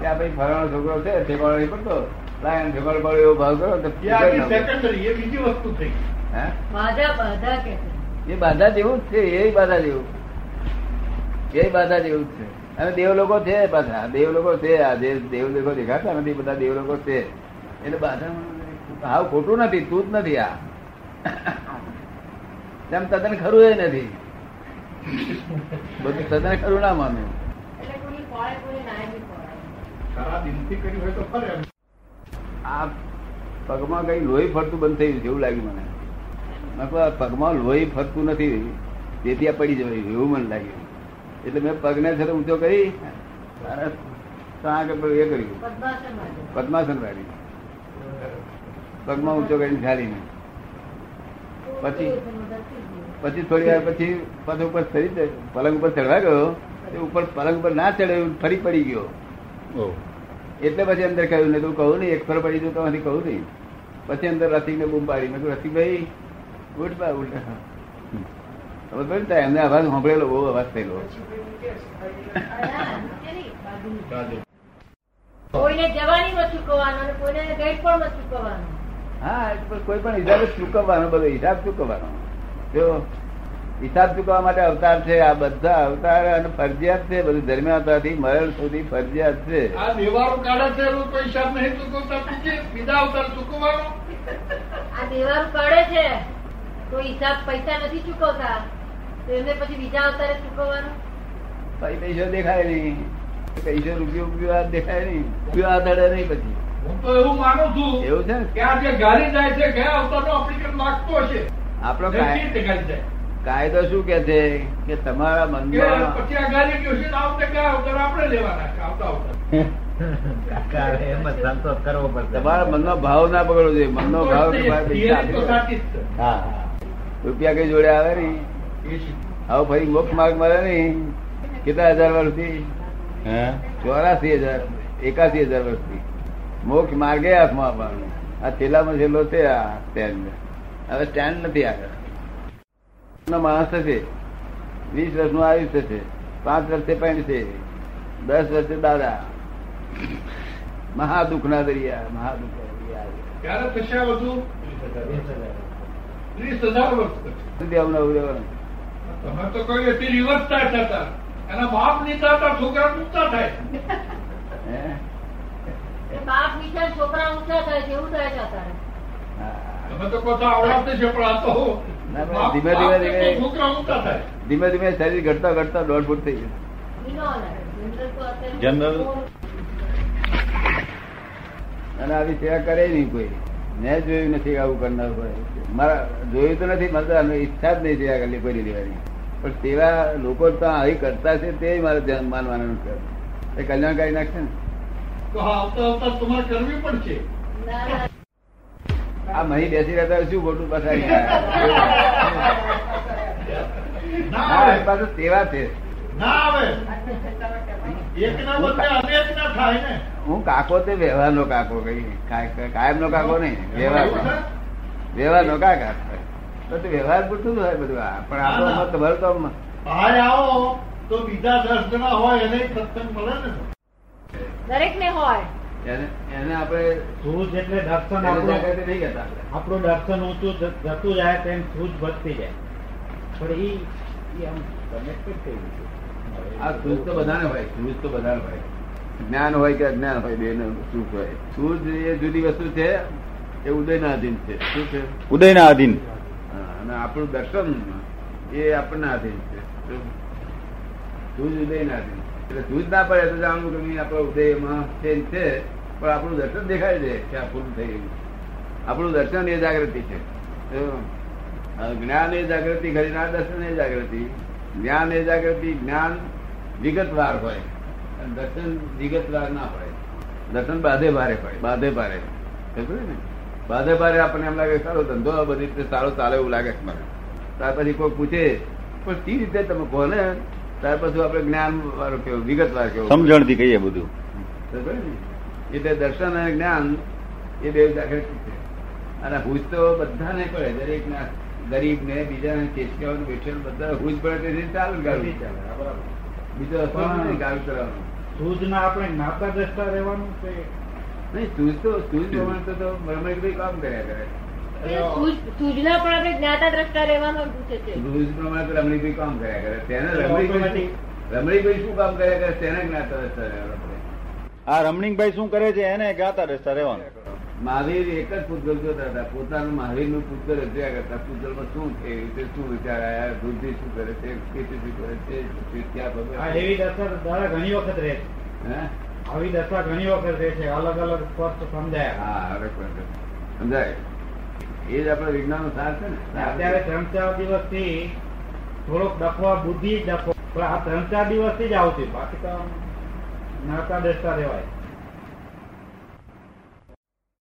ભાઈ ફલાણો છોકરો છે ઠેકાણો નહીં પડતો. લાયન ઠેકાણો પડે એવો ભાવ કરો તો એ સેકન્ડરી એ બીજી વસ્તુ થઈ એ બાધા જેવું જ છે એ બાધા જેવું. એ બાધા જેવું જ છે. અને દેવ લોકો છે પાછા દેવ લોકો છે આ જે દેવ લોકો દેખાતા નથી બધા દેવ લોકો છે. એટલે બાધા હાવ ખોટું નથી તું જ નથી આ. તેમ તદ્દન ખરું એ નથી. બધું તદ્દન ખરું ના માનું. આ પગમાં કઈ લોહી ફરતું બંધ થઈ ગયું એવું લાગ્યું મને. પગમાં લોહી ફરતું નથી. તેથી આ પડી જવાય એવું મને લાગ્યું. એટલે મેં પગને છે ઊંચો કરી અને ત્યાં એ કર્યું. પદ્માસન વાળી પગમાં ઊંચો કરીને ખાલીને પછી? પછી થોડી વાર પછી પાછો ઉપર ચડી. પલંગ ઉપર ચડવા ગયો. ઉપર પલંગ ઉપર ના ચડ્યો ફરી પડી ગયો. એટલે પછી અંદર કહ્યું ને તું કહું નહીં એક ફર પડી જતું નથી કહું નહીં. પછી અંદર રસિકને બૂમ પાડી. મેં રસિકભાઈ ઉઠ બા ઉઠ. ને એમને અવાજ સાંભળેલો બહુ અવાજ થયેલો. હા કોઈ પણ હિસાબ ચૂકવવાનો બધો હિસાબ ચૂકવવાનો. જો હિસાબ ચૂકવવા માટે અવતાર છે આ બધા અવતાર અને ફરજિયાત છે બધું ધર્મ અવતારથી મરણ સુધી ફરજિયાત છે. આ દેવાળું કાઢે છે એનું કોઈ હિસાબ નહીં ચૂકવતા બીજે બીજા અવતાર ચૂકવવાનો. આ દેવાનું કાઢે છે તો હિસાબ પૈસા નથી ચૂકવતા. તો એમને પછી બીજા અવતારે ચૂકવવાનો? પછી પૈસો દેખાય નહીં. પૈસો રૂપિયો રૂપિયો આ દેખાય નહીં. રૂપિયો આ દડે નહીં પછી. હું તો એવું માનું છું એવું છે ને? કે આ જે ગાડી જાય છે ગયા અવતારનો આપણી કન માગતો હશે. આપણો કાંઈ જાય? કાયદો શું કે છે? કે તમારા મનમાં તમારા મનનો ભાવ ના પકડવો જોઈએ. મનનો ભાવ. રૂપિયા કઈ જોડે આવે નઈ હવે ફરી મોક્ષ માર્ગ મળે નઈ કેટલા હજાર વર્ષથી? ચોરાસી હજાર એકાસી હજાર વર્ષથી. મોક્ષ માર્ગે હાથમાં આપવાનું. આ છેલ્લામાં છેલ્લો છે આ સ્ટેન્ડ હવે સ્ટેન્ડ નથી આગળ. માણસ થશે વીસ વર્ષનું આયુષ થશે પાંચ વર્ષે પણ છે. દસ વર્ષે દાદા. મહા દુઃખ ના દરિયા. મહા હતા છોકરા ઊંચા થાય. હે? એ બાપ નીચે છોકરા થાય છે એવું થાય છે પણ આ તો ધીમે ધીમે ધીમે- ધીમે ધીમે શરીર ઘટતા ઘટતા દોઢ ફૂટ થઈ ગયું. જનરલ. અને આવી સેવા કરે નહીં કોઈ. મેં જોયું નથી આવું કરનાર હોય. મારા જોયું તો નથી મને ઈચ્છા જ નહીં સેવા કરી કોઈ લેવાની. પણ સેવા લોકો તો આવી કરતા છે તે મારે ધ્યાન માનવાનું છે. એ કલ્યાણકારી નાખશે ને? તો આવતા આવતા તમારે કરવી પડશે ના, ના. આ મહી બેસી રહેતા શું ખોટું પાછા ના હા આવે. પાછું તેવા છે. ના આવે. એક ના બદલે અનેક ના થાય ને. હું કાકો તે વ્યવહારનો કાકો કઈ. કાયમ નો કાકો નહીં વ્યવહાર વ્યવહારનો. કાકા? તો વ્યવહાર પૂરતું જ હોય બધું આ. પણ આપણો મત તમારું તો બહાર આવો તો બીજા દસ જણા હોય એને સત્સંગ મળે ને. દરેક ને હોય. એને એને આપણે સૂઝ એટલે દર્શન આપણું જાગૃતિ નહીં કહેતા આપણું. દર્શન ઊંચું જતું જાય તેમ સૂઝ વધતી જાય. પણ ઈ ઈ આમ કનેક્ટેડ થઈ ગયું. આ સૂઝ તો બધાને હોય સૂઝ તો બધાને હોય. જ્ઞાન હોય કે અજ્ઞાન હોય બે સુખ હોય. સૂઝ એ જુદી વસ્તુ છે એ ઉદયના અધીન છે. શું છે? ઉદયના અધીન હા, અને આપણું દર્શન એ આપણને અધીન છે. સૂઝ ઉદયના અધીન એટલે સૂઝ ના પડે તો જાણવું કે આપણા આપણો ઉદયમાં ચેન્જ છે. પણ આપણું દર્શન દેખાય છે કે આ પૂરું થઈ ગયું આપણું દર્શન એ જાગૃતિ છે. જ્ઞાન એ જાગૃતિ ખરી ના દર્શન એ જાગૃતિ. જ્ઞાન એ જાગૃતિ જ્ઞાન વિગતવાર હોય. અને દર્શન વિગતવાર ના હોય. દર્શન બાધે ભારે હોય. બાધે ભારે. ને? બાધે ભારે આપણને એમ લાગે સારો ધંધો બધી રીતે સારો ચાલે એવું લાગે છે મને. ત્યાર પછી કોઈ પૂછે પણ કઈ રીતે તમે કહો ને? ત્યાર પછી આપણે જ્ઞાન વાળો કેવું વિગતવાર કેવું સમજણથી કહીએ બધું. ને? એટલે દર્શન અને જ્ઞાન એ બે દાખલ છે. અને હુજ તો બધાને પડે દરેક ના ગરીબ ને બીજા કેશિયાઓ બેઠેલ બધા હુજ પડે તેથી ચાલુ ગાડું બીજો રસ્તો નથી ગાડું કરવાનો. સૂઝના આપણે નાતા દ્રષ્ટા રહેવાનું છે? નહીં સૂઝ તો સૂઝ પ્રમાણે તો રમણીકભાઈ કામ કર્યા કરે. Automatic. શું- શું કામ કર્યા કરે? તેને જ્ઞાતા દ્રષ્ટા રહેવાનું. આ રમણીકભાઈ શું કરે છે? એને ગાતા રહેતા રહેવાનું. મહાવીર એક જ પૂતગલ જોતા હતા. પોતાનું મહાવીરનું પૂતગલ જોયા કરતા પૂતગલમાં શું છે? રીતે શું વિચાર આવ્યા? બુદ્ધિ શું કરે છે? સ્થિતિ શું કરે છે? ક્યાં ભગવાન એવી દશા દ્વારા ઘણી વખત રહે છે. આવી દશા ઘણી વખત રહે છે. અલગ અલગ સ્પષ્ટ સમજાય. હા અલગ સમજાય. એ જ આપડે વિજ્ઞાન નો સાર છે ને. અત્યારે ત્રણ ચાર દિવસથી થોડોક ડફવા બુદ્ધિ ડફો પણ આ ત્રણ ચાર દિવસથી જ આવતી. બાકી તો જ્ઞાતા દ્રષ્ટા રહેવાય.